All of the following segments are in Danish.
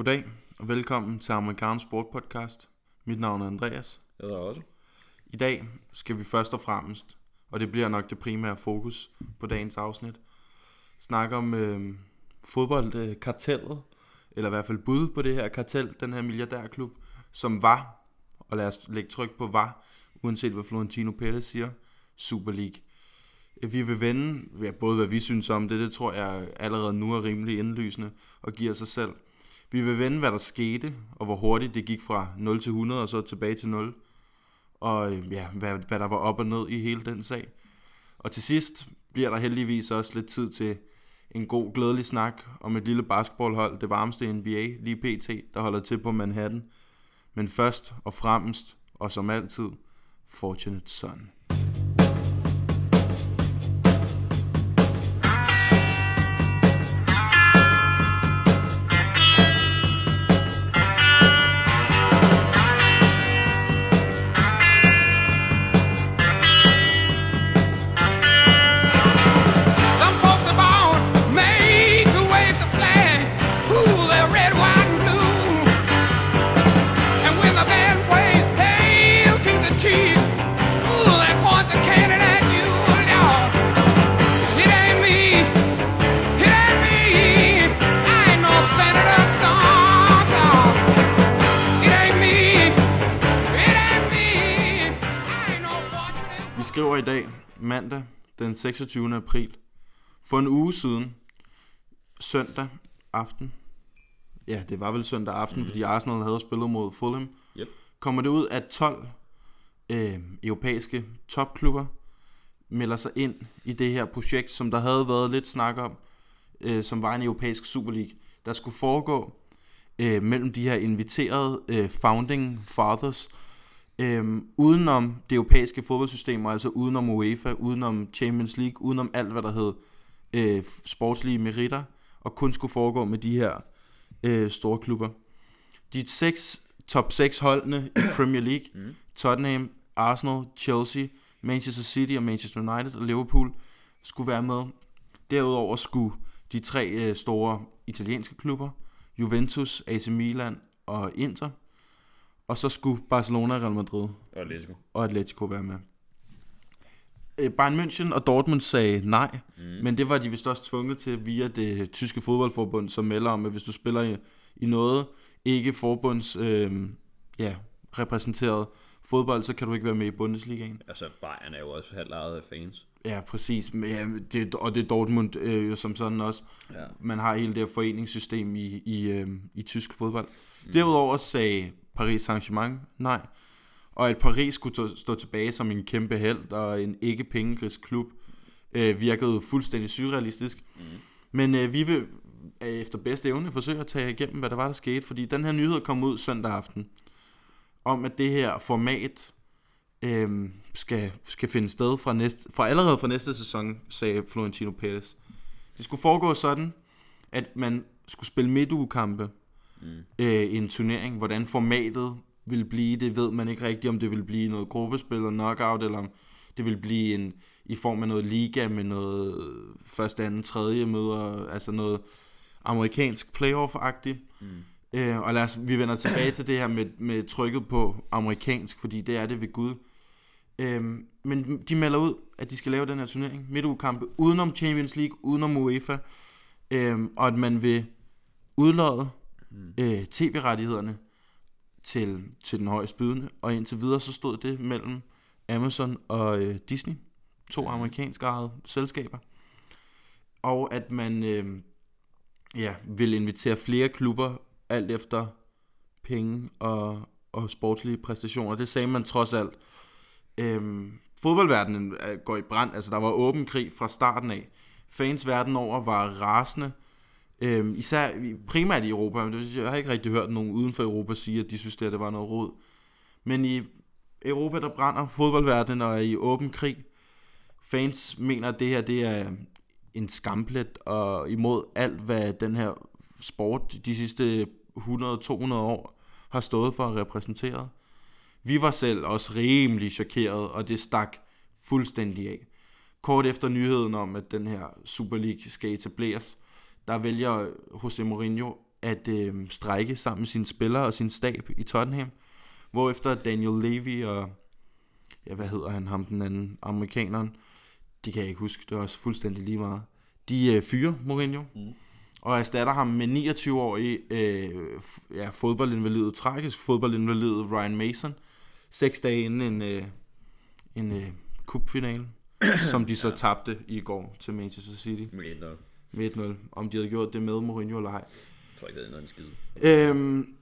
Goddag og velkommen til Amerikansk Sport Podcast. Mit navn er Andreas. Jeg hedder også. I dag skal vi først og fremmest, og det bliver nok det primære fokus på dagens afsnit, snakke om øh, fodboldkartellet, eller i hvert fald bud på det her kartel, den her milliardærklub, som var, og lad os lægge tryk på var, uanset hvad Florentino Pérez siger, Super League. Vi vil vende ja, både hvad vi synes om det, det tror jeg allerede nu er rimelig indlysende og giver sig selv. Vi vil vende, hvad der skete, og hvor hurtigt det gik fra 0 til 100 og så tilbage til 0. Og øh, ja, hvad, hvad der var op og ned i hele den sag. Og til sidst bliver der heldigvis også lidt tid til en god, glædelig snak om et lille basketballhold, det varmeste NBA, lige pt., der holder til på Manhattan. Men først og fremmest, og som altid, Fortunate Son. I dag, mandag den 26. april. For en uge siden, søndag aften, ja, det var vel søndag aften, mm. fordi Arsenal havde spillet mod Fulham, Yep. kommer det ud, at 12 øh, europæiske topklubber melder sig ind i det her projekt, som der havde været lidt snak om, øh, som var en europæisk Super League, der skulle foregå øh, mellem de her inviterede øh, founding fathers, øh, udenom det europæiske fodboldsystem, altså udenom UEFA, udenom Champions League, udenom alt, hvad der hed øh, sportslige meritter, og kun skulle foregå med de her øh, store klubber. De seks, top 6 holdene i Premier League, mm. Tottenham, Arsenal, Chelsea, Manchester City og Manchester United og Liverpool, skulle være med. Derudover skulle de tre øh, store italienske klubber, Juventus, AC Milan og Inter, og så skulle Barcelona, Real Madrid Og Atletico. og Atletico være med. Øh, Bayern München og Dortmund sagde nej, mm. men det var de vist også tvunget til via det tyske fodboldforbund, som melder om, at hvis du spiller i, i noget ikke forbunds øh, ja, repræsenteret fodbold, så kan du ikke være med i Bundesligaen. Altså, Bayern er jo også halvt ejet af fans. Ja, præcis. Men, ja, det, og det er Dortmund øh, jo som sådan også. Ja. Man har hele det her foreningssystem i, i, øh, i tysk fodbold. Mm. Derudover sagde Paris Saint-Germain nej. Og at Paris skulle stå- tilbage som en kæmpe held og en ikke pengegris klub, øh, virkede fuldstændig surrealistisk. Mm. Men øh, vi vil øh, efter bedste evne forsøge at tage igennem, hvad der var, der skete. Fordi den her nyhed kom ud søndag aften, om at det her format øh, skal, skal finde sted fra, næste, fra allerede fra næste sæson, sagde Florentino Pérez. Det skulle foregå sådan, at man skulle spille midtugekampe mm. øh, en turnering. Hvordan formatet ville blive, det ved man ikke rigtigt, om det ville blive noget gruppespil eller knockout, eller om det ville blive en, i form af noget liga med noget første, anden, tredje møder, altså noget amerikansk playoff-agtigt. Mm. Øh, og lad os, vi vender tilbage til det her med, med trykket på amerikansk, fordi det er det ved Gud. Øhm, men de melder ud, at de skal lave den her turnering, midtugekampe, udenom Champions League, udenom UEFA, øhm, og at man vil udlåde øh, tv-rettighederne til, til den højeste bydende, og indtil videre så stod det mellem Amazon og øh, Disney, to amerikanske ejede selskaber, og at man øh, ja, vil invitere flere klubber alt efter penge og, og sportslige præstationer. Det sagde man trods alt. Øhm, fodboldverdenen er- går i brand. Altså, der var åben krig fra starten af. Fans verden over var rasende. Øhm, især primært i Europa. Men det, jeg har ikke rigtig hørt nogen uden for Europa sige, at de synes, det, at det var noget råd. Men i Europa, der brænder fodboldverdenen og er i åben krig. Fans mener, at det her det er en skamplet og imod alt, hvad den her sport de sidste 100-200 år har stået for at repræsentere. Vi var selv også rimelig chokeret, og det stak fuldstændig af. Kort efter nyheden om, at den her Super League skal etableres, der vælger Jose Mourinho at øh, strække sammen med sine spillere og sin stab i Tottenham. Hvorefter Daniel Levy og, ja, hvad hedder han, ham den anden, amerikaneren, de kan jeg ikke huske, det er også fuldstændig lige meget. De øh, fyrer Mourinho, mm. og erstatter ham med 29-årig øh, f- ja, fodboldinvalid, tragisk fodboldinvalid Ryan Mason, seks dage inden en, øh, en øh, cupfinale, som de så ja. tabte i går til Manchester City nok. Med 1-0. Om de havde gjort det med Mourinho eller ej. Jeg tror ikke, det er noget en skide. Øhm,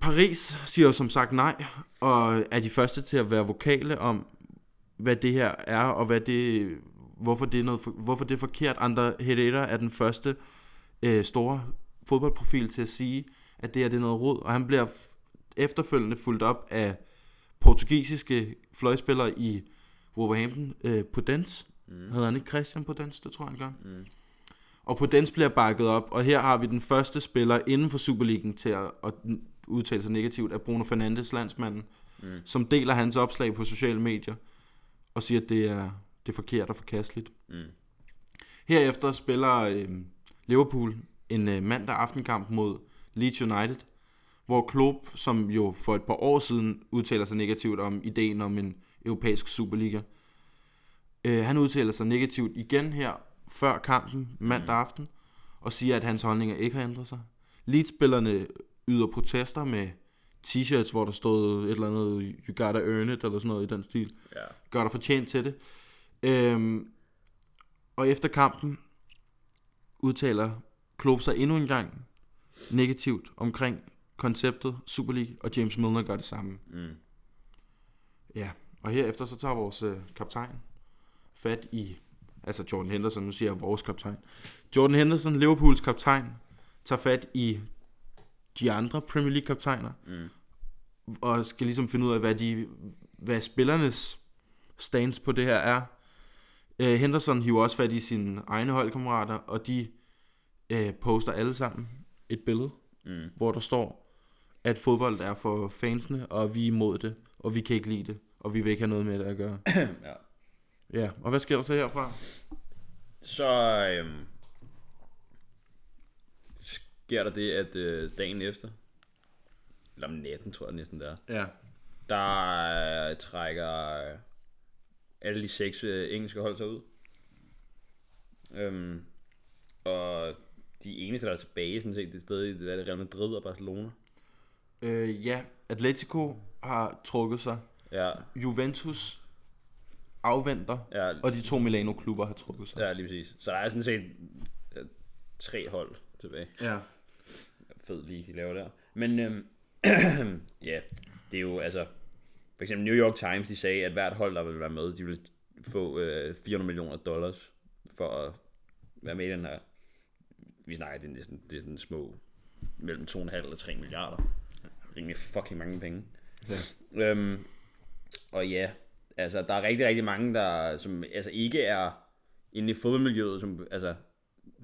Paris siger som sagt nej, og er de første til at være vokale om, hvad det her er, og hvad det, hvorfor, det er noget, for- hvorfor det er forkert. Andre Herrera er den første øh, store fodboldprofil til at sige, at det her det er noget rod, og han bliver efterfølgende fulgt op af portugisiske fløjspillere i Wolverhampton, øh, Podence. Mm. Hedder han ikke Christian Podence? Det tror jeg, han gør. Mm. Og Podence bliver bakket op, og her har vi den første spiller inden for Superligaen til at, at udtale sig negativt, af Bruno Fernandes, landsmanden, mm. som deler hans opslag på sociale medier, og siger, at det er, det er forkert og forkasteligt. Mm. Herefter spiller øh, Liverpool en øh, mandag aftenkamp mod Leeds United, hvor Klopp, som jo for et par år siden udtaler sig negativt om ideen om en europæisk Superliga, øh, han udtaler sig negativt igen her før kampen mandag aften, og siger, at hans holdninger ikke har ændret sig. Leeds-spillerne yder protester med t-shirts, hvor der stod et eller andet, you gotta earn it, eller sådan noget i den stil Ja. gør dig fortjent til det. Øhm, og efter kampen udtaler Klopp sig endnu en gang negativt omkring konceptet Super League, og James Milner gør det samme. Mm. Ja, og herefter så tager vores øh, kaptajn fat i, altså Jordan Henderson, nu siger jeg vores kaptajn. Jordan Henderson, Liverpools kaptajn, tager fat i de andre Premier League kaptajner, Mm. og skal ligesom finde ud af, hvad, de, hvad spillernes stance på det her er. Uh, Henderson hiver også fat i sine egne holdkammerater, og de uh, poster alle sammen et billede, Mm. hvor der står, at fodbold er for fansene, og vi er imod det, og vi kan ikke lide det, og vi vil ikke have noget med det at gøre. ja. Ja, og hvad sker der så herfra? Så øhm, sker der det, at øh, dagen efter, eller om natten tror jeg næsten der, Ja, der øh, trækker øh, alle de seks øh, engelske hold sig ud. Øhm, og de eneste, der er tilbage, sådan set, det sted, det er det Real Madrid og Barcelona. øh, ja. Atletico har trukket sig. Ja, Juventus afventer, ja, og de to Milano-klubber har trukket sig. ja lige præcis. Så der er sådan set tre hold tilbage. Ja. fed lige, de laver der. Men øhm, ja, det er jo altså, for eksempel New York Times, de sagde, at hvert hold, der vil være med, de vil få øh, 400 millioner dollars for at være med i den her. Vi snakker, det er næsten det er sådan små, mellem 2,5 og 3 milliarder. Rimelig fucking mange penge. Ja. Øhm, og ja, altså der er rigtig, rigtig mange, der som altså ikke er inde i fodboldmiljøet, som, altså,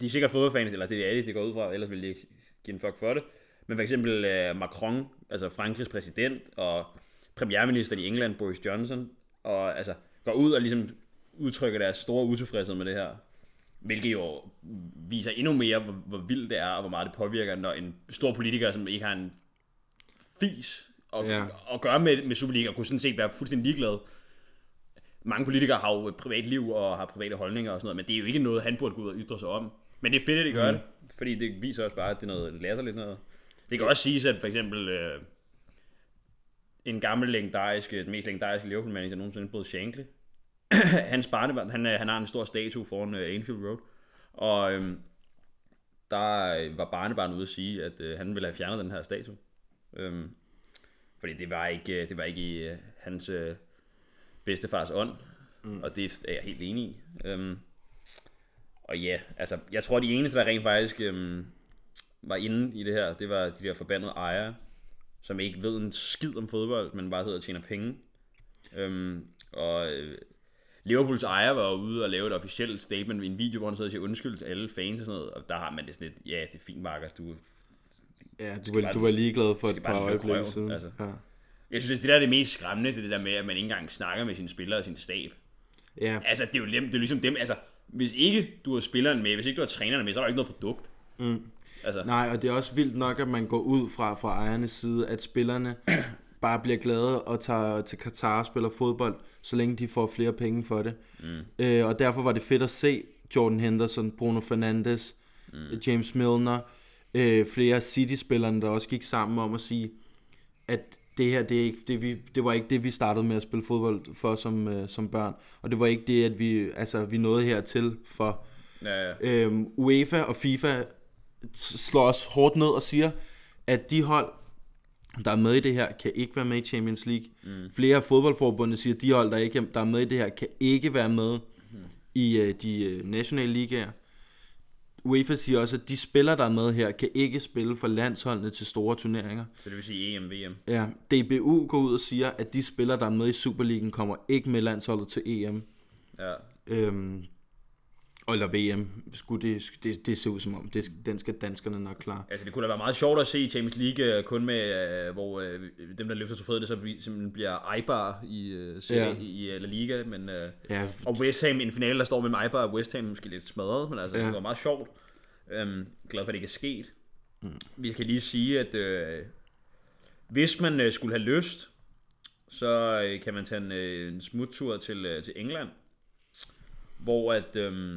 de er sikkert fodboldfans, eller det er de, det går ud fra, ellers ville de ikke give en fuck for det. Men for eksempel øh, Macron, altså Frankrigs præsident, og premierminister i England, Boris Johnson, og altså går ud og ligesom udtrykker deres store utilfredshed med det her. Hvilket jo viser endnu mere, hvor, hvor vildt det er, og hvor meget det påvirker, når en stor politiker, som ikke har en fis og, Ja. og gøre med, med Superliga, og kunne sådan set være fuldstændig ligeglad. Mange politikere har jo et privat liv og har private holdninger og sådan noget, men det er jo ikke noget, han burde gå ud og ytre sig om. Men det er fedt, at de gør mm. det, fordi det viser også bare, at det er noget latterligt noget. Det kan også siges, at for eksempel øh, en gammel legendarisk, den mest legendariske Liverpool-manager nogensinde, Bruce Shankly, hans barnebarn, han, øh, han har en stor statue foran øh, Anfield Road, og øhm, der øh, var barnebarnet ude at sige, at øh, han ville have fjernet den her statue. Øhm, fordi det var ikke, øh, det var ikke i øh, hans øh, bedstefars ånd, mm. og det er jeg helt enig i. Øhm, og ja, altså, jeg tror, de eneste, der rent faktisk øhm, var inde i det her, det var de der forbandede ejere, som ikke ved en skid om fodbold, men bare sidder og tjener penge. Øhm, og øh, Liverpools ejer var ude og lave et officielt statement i en video, hvor han sidder og siger undskyld til alle fans og sådan noget, og der har man det sådan lidt, ja, det er fint, Marcus, du... Ja, du var, bare- du var ligeglad for et par øjeblikke siden. altså. Ja. Jeg synes, det der er det mest skræmmende, det er det der med, at man ikke engang snakker med sine spillere og sin stab. ja, Altså, det er jo, dem, det er ligesom dem, altså, hvis ikke du har spilleren med, hvis ikke du har trænerne med, så er der ikke noget produkt. Mm. Altså, Nej, og det er også vildt nok, at man går ud fra, fra ejernes side, at spillerne bare bliver glade og tager til Katar og spiller fodbold, så længe de får flere penge for det. Mm. Øh, og derfor var det fedt at se Jordan Henderson, Bruno Fernandes, mm. James Milner, øh, flere City-spillerne, der også gik sammen om at sige, at det her, det, er ikke, det, vi, det var ikke det, vi startede med at spille fodbold for som, øh, som børn. Og det var ikke det, at vi, altså, vi nåede hertil for. ja, ja. Øhm, UEFA og FIFA slår os hårdt ned og siger, at de hold, der er med i det her, kan ikke være med i Champions League. Mm. Flere af fodboldforbundene siger, at de hold, der, ikke, der er med i det her, kan ikke være med mm. i øh, de øh, nationale ligaer. UEFA siger også, at de spillere, der er med her, kan ikke spille for landsholdene til store turneringer. Så det vil sige EM, VM. Ja, DBU går ud og siger, at de spillere, der er med i Superligaen, kommer ikke med landsholdet til EM. Ja. Øhm, eller VM. Skulle det, det, det ser ud som om, det, den skal danskerne nok klare. Altså, det kunne da være meget sjovt at se Champions League øh, kun med, øh, hvor øh, dem, der løfter trofæet, det så simpelthen bliver Eibar i, øh, serie, Ja. ja. i øh, La Liga, men... Øh, Ja, og West Ham i en finale, der står med Eibar og West Ham måske lidt smadret, men altså, Ja. det var meget sjovt. Øhm, glad for, at det ikke er sket. Mm. Vi skal lige sige, at øh, hvis man øh, skulle have lyst, så øh, kan man tage en, øh, en smuttur til, øh, til England, hvor at... Øh,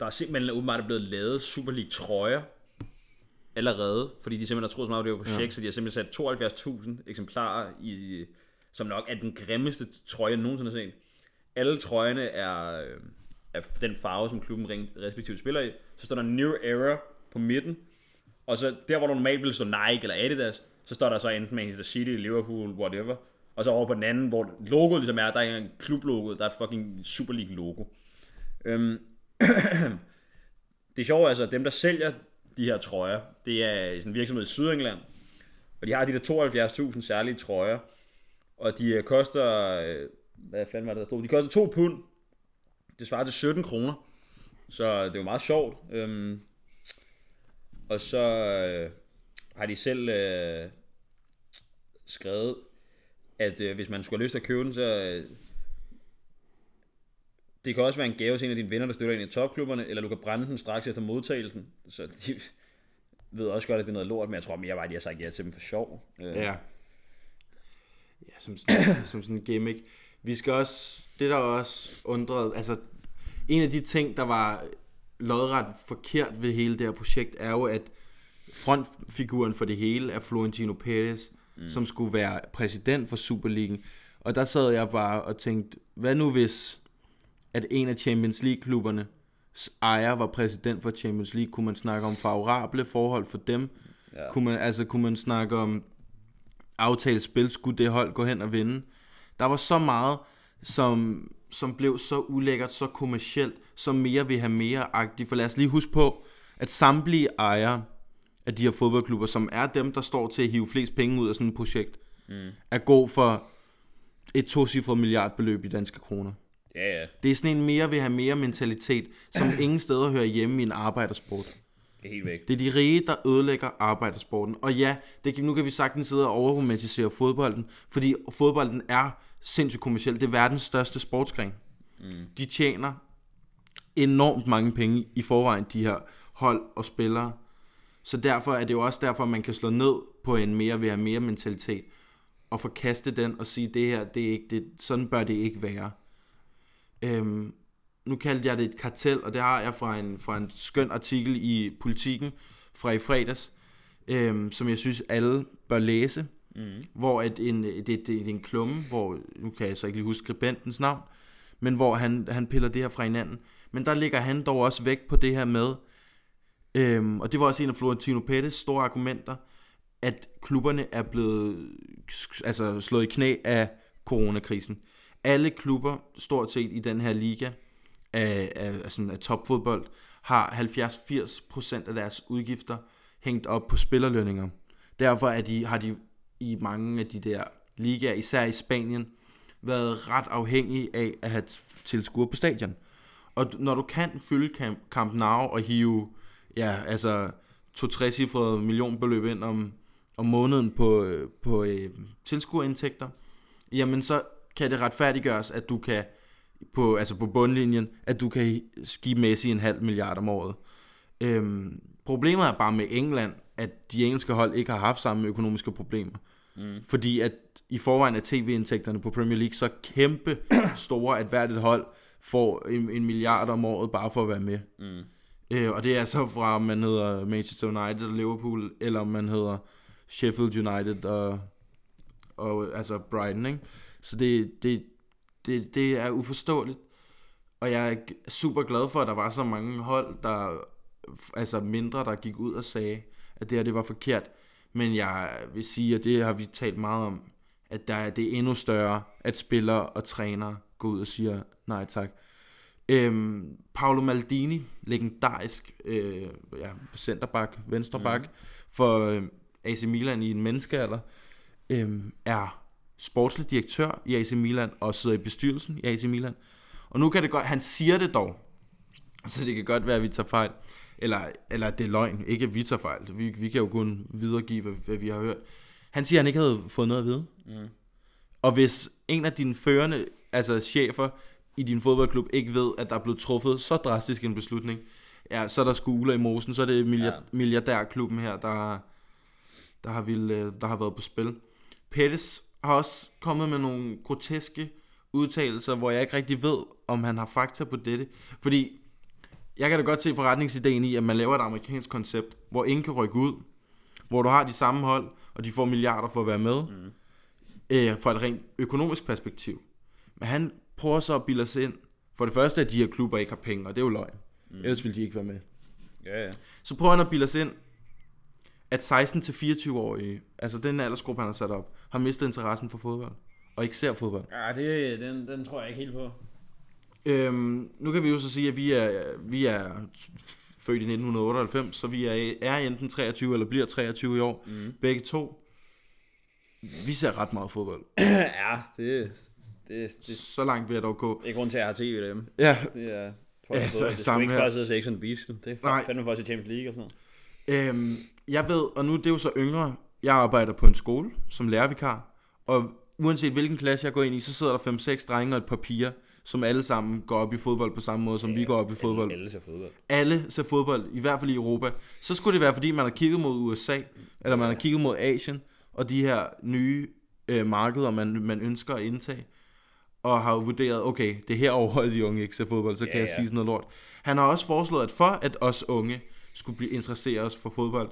der er simpelthen åbenbart blevet lavet Super League trøjer allerede, fordi de simpelthen har troet så meget på det her projekt, ja. så de har simpelthen sat 72.000 eksemplarer i, som nok er den grimmeste trøje, jeg nogensinde har set. Alle trøjerne er, øh, er den farve, som klubben respektivt spiller i. Så står der New Era på midten, og så der, hvor der normalt ville stå Nike eller Adidas, så står der så enten Manchester City, Liverpool, whatever. Og så over på den anden, hvor logoet ligesom er, der er en klublogo, der er et fucking Super League logo. Øhm, det sjove er altså, at dem, der sælger de her trøjer, det er sådan en virksomhed i Sydengland, og de har de der 72.000 særlige trøjer, og de øh, koster, øh, hvad fanden var det, der stod? De koster 2 pund. Det svarer til 17 kroner. Så det var meget sjovt. Øhm, og så øh, har de selv øh, skrevet, at øh, hvis man skulle have lyst til at købe den, så øh, det kan også være en gave til en af dine venner, der støtter en i topklubberne, eller du kan brænde den straks efter modtagelsen. Så de ved også godt, at det er noget lort, men jeg tror mere bare, at de har sagt ja til dem for sjov. Øh, Ja. Ja, som sådan, som sådan en gimmick. Vi skal også, det der også undrede, altså en af de ting, der var lodret forkert ved hele det her projekt, er jo, at frontfiguren for det hele er Florentino Perez, mm. som skulle være præsident for Superligaen. Og der sad jeg bare og tænkte, hvad nu hvis, at en af Champions League-klubberne ejer var præsident for Champions League, kunne man snakke om favorable forhold for dem? Ja. Kunne man, altså, kunne man snakke om aftalt spil, skulle det hold gå hen og vinde? Der var så meget, som, som blev så ulækkert, så kommercielt, som mere vil have mere-agtigt. For lad os lige huske på, at samtlige ejere af de her fodboldklubber, som er dem, der står til at hive flest penge ud af sådan et projekt, mm. er god for et tocifret milliardbeløb i danske kroner. Ja, ja. Det er sådan en mere vil have mere mentalitet, som ingen steder hører hjemme i en arbejdersport. Det er helt væk. Det er de rige, der ødelægger arbejdersporten. Og ja, det, kan- nu kan vi sagtens sidde og overromantisere fodbolden, fordi fodbolden er sindssygt kommersiel. Det er verdens største sportsgren. Mm. De tjener enormt mange penge i forvejen, de her hold og spillere. Så derfor er det jo også derfor, man kan slå ned på en mere ved at have mere mentalitet, og forkaste den og sige, det her, det er ikke det, sådan bør det ikke være. Øhm, nu kaldte jeg det et kartel, og det har jeg fra en, fra en skøn artikel i Politiken fra i fredags, øhm, som jeg synes alle bør læse, mm. hvor at en, det, det, det er en klumme, hvor, nu kan jeg så ikke lige huske skribentens navn, men hvor han, han piller det her fra hinanden. Men der ligger han dog også vægt på det her med, øhm, og det var også en af Florentino Pettis store argumenter, at klubberne er blevet altså, slået i knæ af coronakrisen. Alle klubber, stort set i den her liga af, af, af, sådan, af topfodbold, har 70-80% af deres udgifter hængt op på spillerlønninger. Derfor er de, har de i mange af de der ligaer, især i Spanien, været ret afhængige af at have tilskuere på stadion. Og når du kan fylde Camp, Camp Nou og hive ja, altså to-tre cifrede millionbeløb ind om, om måneden på, øh, på øh, tilskuerindtægter, jamen så kan det retfærdiggøres, at du kan på, altså på bundlinjen, at du kan give Messi en halv milliard om året. Øhm, problemet er bare med England, at de engelske hold ikke har haft samme økonomiske problemer. Mm. Fordi at i forvejen er tv-indtægterne på Premier League så kæmpe store, at hvert et hold får en, en milliard om året bare for at være med. Mm. Øh, og det er så fra, om man hedder Manchester United og Liverpool, eller om man hedder Sheffield United og, og altså Brighton, ikke? Så det, det, det, det er uforståeligt. Og jeg er super glad for, at der var så mange hold, der altså mindre, der gik ud og sagde, at det her det var forkert. Men jeg vil sige, at det har vi talt meget om, at der, er- det endnu større, at spillere og trænere går ud og siger nej tak. Øhm, Paolo Maldini, legendarisk øh, ja, centerback, venstreback, mm. for øh, AC Milan i en menneskealder, øh, er sportslig direktør i AC Milan og sidder i bestyrelsen i AC Milan. Og nu kan det godt, han siger det dog, så det kan godt være, at vi tager fejl. Eller, eller det er løgn, ikke at vi tager fejl. Vi, vi kan jo kun videregive, hvad, hvad vi har hørt. Han siger, at han ikke havde fået noget at vide. Mm. Og hvis en af dine førende, altså chefer i din fodboldklub, ikke ved, at der er blevet truffet så drastisk en beslutning, ja, så er der skuler i mosen, så er det milliard, Ja. milliardærklubben her, der, der, har vil, øh, der har været på spil. Pettis har også kommet med nogle groteske udtalelser, hvor jeg ikke rigtig ved, om han har fakta på dette. Fordi jeg kan da godt se forretningsideen i, at man laver et amerikansk koncept, hvor ingen kan rykke ud, hvor du har de samme hold, og de får milliarder for at være med, mm. øh, fra et rent økonomisk perspektiv. Men han prøver så at bilde os ind, for det første, at de her klubber ikke har penge, og det er jo løgn. Mm. Ellers ville de ikke være med. Ja, ja. Så prøver han at bilde os ind, at 16-24-årige, altså den aldersgruppe, han har sat op, har mistet interessen for fodbold, og ikke ser fodbold. Ja, det, den, den tror jeg ikke helt på. Øhm, nu kan vi jo så sige, at vi er, vi er født i 1998, så vi er, er enten 23 eller bliver 23 i år. Mm. Begge to. Vi ser ret meget fodbold. ja, det, det, det, Så langt vil jeg dog gå. det er grund til, at jeg har tv derhjemme. Ja, Det er... For Ja, så det samme ikke her. bare sidde og se X on. Det er Nej. fandme for at se Champions League og sådan noget. Øhm, jeg ved, og nu det er jo så yngre, jeg arbejder på en skole som lærervikar, og uanset hvilken klasse jeg går ind i, så sidder der 5-6 drenge og et par piger, som alle sammen går op i fodbold på samme måde, som vi går op i fodbold. Alle ser fodbold. Alle ser fodbold, i hvert fald i Europa. Så skulle det være, fordi man har kigget mod USA, eller man har kigget mod Asien, og de her nye øh, markeder, man, man ønsker at indtage, og har jo vurderet, okay, det er herovre, de unge ikke ser fodbold, så kan Ja, jeg ja. sige sådan noget lort. Han har også foreslået, at for at os unge skulle blive interesseret os for fodbold,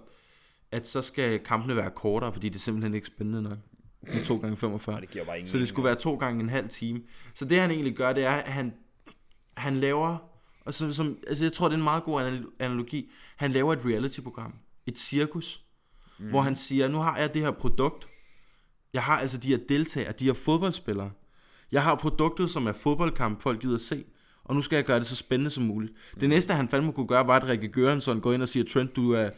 at så skal kampene være kortere, fordi det er simpelthen ikke spændende nok. Med 2 gange 45 Og det giver bare ingen Så det skulle være to gange en halv time. Så det han egentlig gør, det er, at han, han laver, og som, som, altså jeg tror, det er en meget god anal- analogi, han laver et reality-program, et cirkus, mm. hvor han siger, nu har jeg det her produkt, jeg har altså de her deltagere, de her fodboldspillere, jeg har produktet, som er fodboldkamp, folk gider at se, og nu skal jeg gøre det så spændende som muligt. Mm. Det næste, han fandme kunne gøre, var, at Rikke Göransson går ind og siger, Trent, du, er,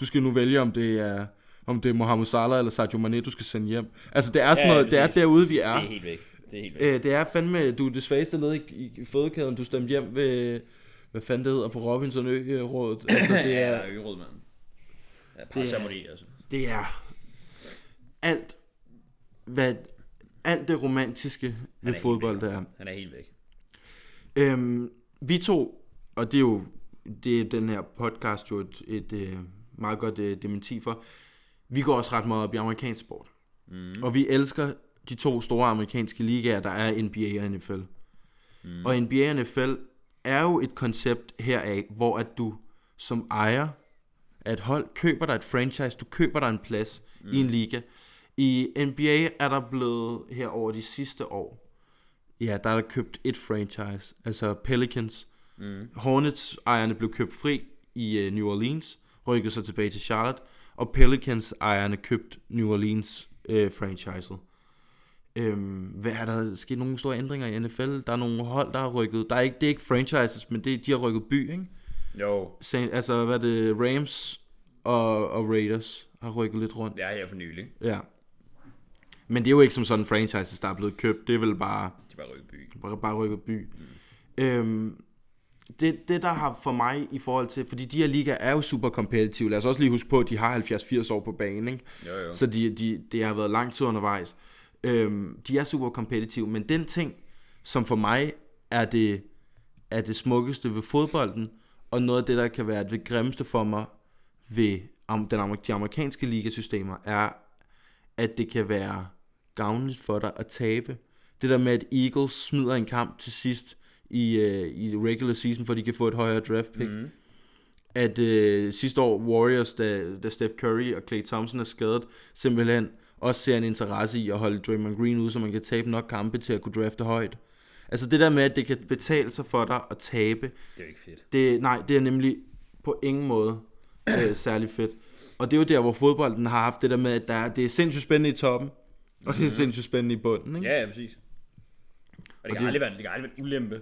du skal nu vælge, om det er om det er Mohamed Salah eller Sadio Mane, du skal sende hjem. Altså, det er sådan Ja, noget, det er derude, vi er. Det er helt væk. Det er helt væk. Øh, det er fandme, du er det svageste led i, i fødekæden, du stemte hjem ved, hvad fanden det hedder, på Robinson Ø-rådet. Altså, det ja, er, er jo råd, mand. Ja, parceremoni, altså. det er alt, hvad, alt det romantiske ved fodbold, der er. Han er helt væk. Øhm, vi to, og det er jo det er den her podcast jo et, et, et meget godt uh, dementi for, vi går også ret meget op i amerikansk sport. Mm. Og vi elsker de to store amerikanske ligaer, der er NBA og NFL. Mm. Og NBA og NFL er jo et koncept heraf, hvor at du som ejer af et hold køber dig et franchise, du køber dig en plads mm. i en liga. I NBA er der blevet her over de sidste år, ja, der er der købt et franchise, altså Pelicans. Mm. Hornets-ejerne blev købt fri i uh, New Orleans, rykkede så tilbage til Charlotte, og Pelicans-ejerne købt New Orleans uh, franchiset. Øhm, hvad er der sket nogle store ændringer i NFL? Der er nogle hold, der har rykket. Der er ikke, det er ikke franchises, men det, de har rykket by, ikke? Jo, Saint, altså, hvad er det? Rams og, og Raiders har rykket lidt rundt. det er her for nylig. Ja. Men det er jo ikke som sådan franchises, der er blevet købt. Det er vel bare De er bare rykket by. bare, bare rykket by. Mm. Øhm, det, det der har for mig i forhold til, fordi de her ligaer er jo super competitive. Lad os også lige huske på, at de har 70-80 år på banen, ikke? Jo, jo. Så de, de, det har været lang tid undervejs. Øhm, de er super competitive, men den ting, som for mig er det, er det smukkeste ved fodbolden, Og noget af det, der kan være det grimmeste for mig ved den de amerikanske ligasystemer, er, at det kan være gavnligt for dig at tabe. Det der med, at Eagles smider en kamp til sidst i, øh, i regular season, for de kan få et højere draft pick. Mm. At øh, sidste år Warriors, da, da Steph Curry og Klay Thompson er skadet, simpelthen også ser en interesse i at holde Draymond Green ude, så man kan tabe nok kampe til at kunne drafte højt. Altså det der med, at det kan betale sig for dig at tabe, Det er jo ikke fedt. det, nej, det er nemlig på ingen måde øh, særlig fedt. Og det er jo der, hvor fodbolden har haft det der med, at der er, det er sindssygt spændende i toppen, og det er sindssygt spændende i bunden. Ikke? Ja, ja, præcis. Og det, Og kan, det- aldrig være, det kan aldrig være en ulempe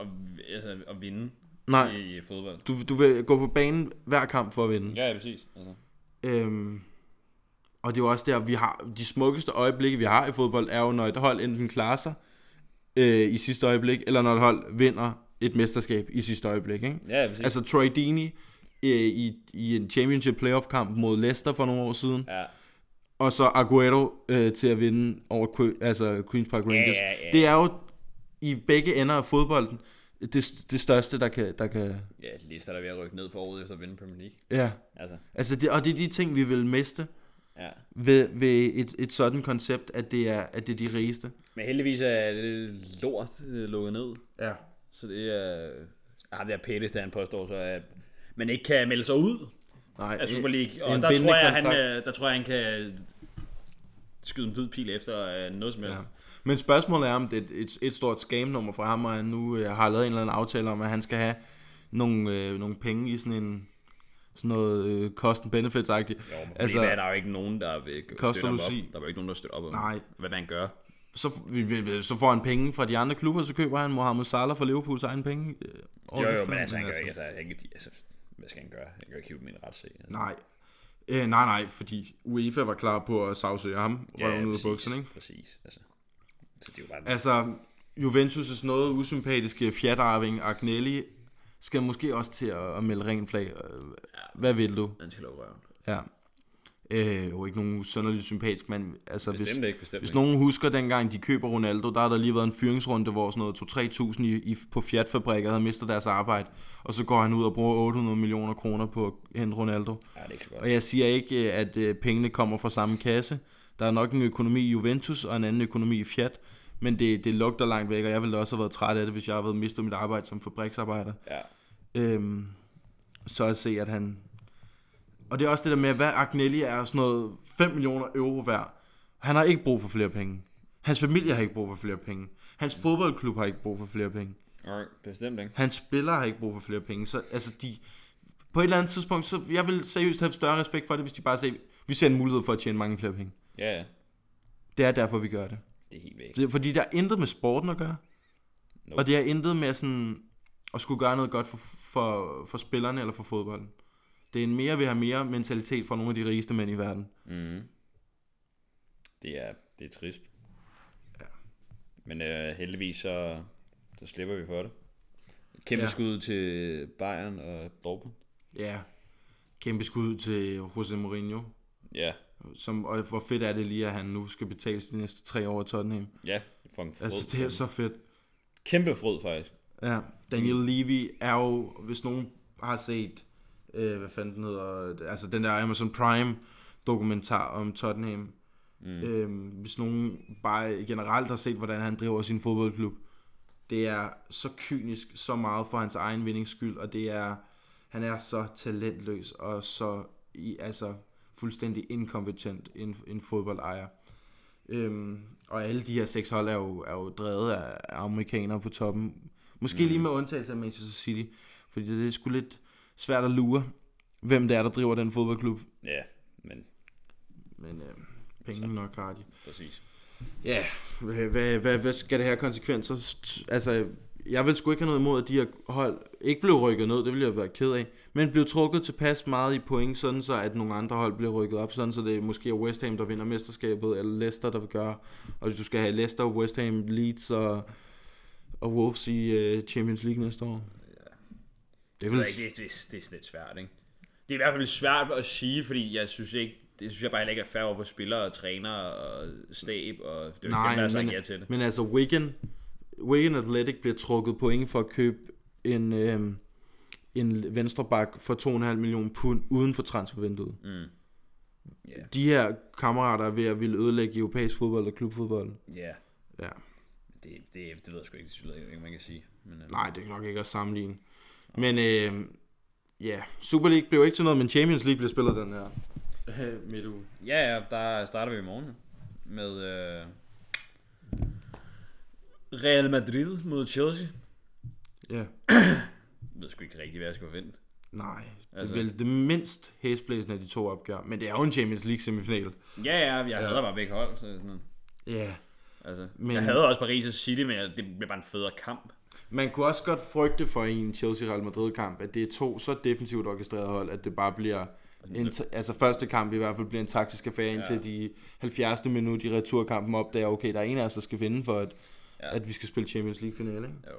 at, altså, at vinde Nej. i, i fodbold. Du, du vil gå på banen hver kamp for at vinde. Ja, ja, præcis. Altså. Øhm, og det er jo også der, vi har de smukkeste øjeblikke, vi har i fodbold, er jo, når et hold enten klarer sig øh, i sidste øjeblik, eller når et hold vinder et mesterskab i sidste øjeblik. Ikke? Ja, ja, præcis. Altså Troy Deeney øh, i, i en championship playoff kamp mod Leicester for nogle år siden, ja. og så Aguero øh, til at vinde over altså Queen's Park Rangers. ja, ja. Det er jo i begge ender af fodbolden det, det største, der kan, der kan... ja, Leicester der er ved at rykke ned for året efter at vinde Premier League. Ja, Altså, altså det, og det er de ting, vi vil miste ja. ved, ved et, et sådan koncept, at det er, at det er de rigeste. Men heldigvis er det lort øh, lukket ned. Ja. Så det er... Ah, det er Pettis, der han påstår så, at man ikke kan melde sig ud Nej, af Super League. Og der tror, jeg, han, øh, der tror jeg, han kan skyde en hvid pil efter øh, noget som helst. Ja. Men spørgsmålet er, om det er et, et, stort scam-nummer fra ham, og han nu øh, har lavet en eller anden aftale om, at han skal have nogle, øh, nogle penge i sådan en sådan noget øh, cost and benefits-agtigt. Jo, men altså, altså, er der jo ikke nogen, der vil støtte op. Der er jo ikke nogen, der støtter op om, Nej. hvad man gør. så, så får han penge fra de andre klubber, så køber han Mohamed Salah for Liverpools egen penge. øh, Jo, jo, efter, men altså, han gør ikke, altså, han altså, hvad skal han gøre? Han kan ikke hive dem i en retssag. Altså. Nej. Øh, nej, nej, fordi UEFA var klar på at sagsøge ham, røven ud af bukserne, ikke? Præcis, altså. Så det er jo bare... Altså, Juventus' noget usympatiske fjatarving, Agnelli, skal måske også til at, at melde ren flag. Øh, Hvad vil du? Han skal lukke røven. Ja. Øh, jo ikke nogen sønderligt sympatisk, men altså, hvis, ikke, bestemt hvis ikke. nogen husker dengang, de køber Ronaldo, der har der lige været en fyringsrunde, hvor sådan noget 2-3.000 i, i, på Fiat-fabrikker havde mistet deres arbejde, og så går han ud og bruger 800 millioner kroner på at hente Ronaldo. Ja, det er ikke så godt. Og jeg siger ikke, øh, at øh, pengene kommer fra samme kasse. Der er nok en økonomi i Juventus og en anden økonomi i Fiat, men det, det lugter langt væk, og jeg ville også have været træt af det, hvis jeg havde været mistet mit arbejde som fabriksarbejder. Ja. Øhm, så at se, at han... Og det er også det der med, hvad Agnelli er sådan noget 5 millioner euro værd. Han har ikke brug for flere penge. Hans familie har ikke brug for flere penge. Hans fodboldklub har ikke brug for flere penge. Nej, bestemt ikke. Hans spillere har ikke brug for flere penge. Så altså de... På et eller andet tidspunkt, så jeg vil seriøst have større respekt for det, hvis de bare siger, vi ser en mulighed for at tjene mange flere penge. Ja, ja. Det er derfor, vi gør det. Det er helt væk. det fordi der er intet med sporten at gøre. Nope. Og det er intet med sådan at skulle gøre noget godt for, for, for spillerne eller for fodbolden. Det er en mere vil have mere mentalitet fra nogle af de rigeste mænd i verden. Mm. Det er, det er trist. Ja. Men øh, heldigvis så, så slipper vi for det. Kæmpe Ja. ja. skud til Bayern og Dortmund. Ja. Kæmpe skud til Jose Mourinho. Ja, Som, og hvor fedt er det lige, at han nu skal betales de næste tre år i Tottenham. ja. For en frød. Altså, det er så fedt. Kæmpe frød faktisk. Ja, Daniel Levy er jo, hvis nogen har set, øh, hvad fanden den hedder, altså den der Amazon Prime dokumentar om Tottenham. Mm. Øh, hvis nogen bare generelt har set, hvordan han driver sin fodboldklub. Det er så kynisk, så meget for hans egen vindings skyld, og det er, han er så talentløs og så i, altså fuldstændig inkompetent en, en fodboldejer. Øhm, og alle de her seks hold er jo, er jo drevet af amerikanere på toppen. Måske mm. lige med undtagelse af Manchester City. Fordi det, det er sgu lidt svært at lure, hvem det er, der driver den fodboldklub. Ja, men Men øh, penge nok har de. præcis. Ja, hvad, hvad, hvad, hvad skal det have konsekvenser? Altså, jeg vil sgu ikke have noget imod, at de her hold ikke blev rykket ned, det ville jeg være ked af, men blev trukket tilpas meget i point, sådan så at nogle andre hold bliver rykket op, sådan så det måske er West Ham, der vinder mesterskabet, eller Leicester, der vil gøre, og hvis du skal have Leicester, West Ham, Leeds og, og Wolves i uh, Champions League næste år. Det er, ikke, det, er- det, er- det er sådan lidt svært, ikke? Det er i hvert fald svært at sige, fordi jeg synes ikke, det synes jeg bare heller ikke er fair over for spillere og trænere og stab, og det er jo ikke dem, der Nej, har sagt men, til det. men altså Wigan, Wigan Athletic bliver trukket point for at købe en, øhm, en venstre bak for 2,5 millioner pund uden for transfervinduet. Mm. Ja. De her kammerater er ved at ville ødelægge europæisk fodbold og klubfodbold. Ja. Ja. Det, det, det ved jeg sgu ikke, det ikke, man kan sige. Men, øh, Nej, det er nok ikke at sammenligne. Men øh, ja, Super League blev ikke til noget, men Champions League blev spillet den her øh, midtuge. Ja, ja, der starter vi i morgen med øh, Real Madrid mod Chelsea. Ja. Jeg ved sgu ikke rigtig, hvad jeg skal forvente. Nej, det Altså- er vel det mindst hæsblæsende af de to opgør. Men det er jo en Champions League semifinal. Ja, ja, jeg hader bare begge hold. Så sådan noget. Ja. Altså, Men-. Jeg havde også Paris og City, men det bliver bare en federe kamp. Man kunne også godt frygte for en Chelsea-Real Madrid-kamp, at det er to så defensivt orkestrerede hold, at det bare bliver... En, altså første kamp i hvert fald bliver en taktisk affære indtil de 70. minut i returkampen opdager, okay, der er en af os, der skal vinde for, at, ja. Ja. at vi skal spille Champions League-finale. Jo.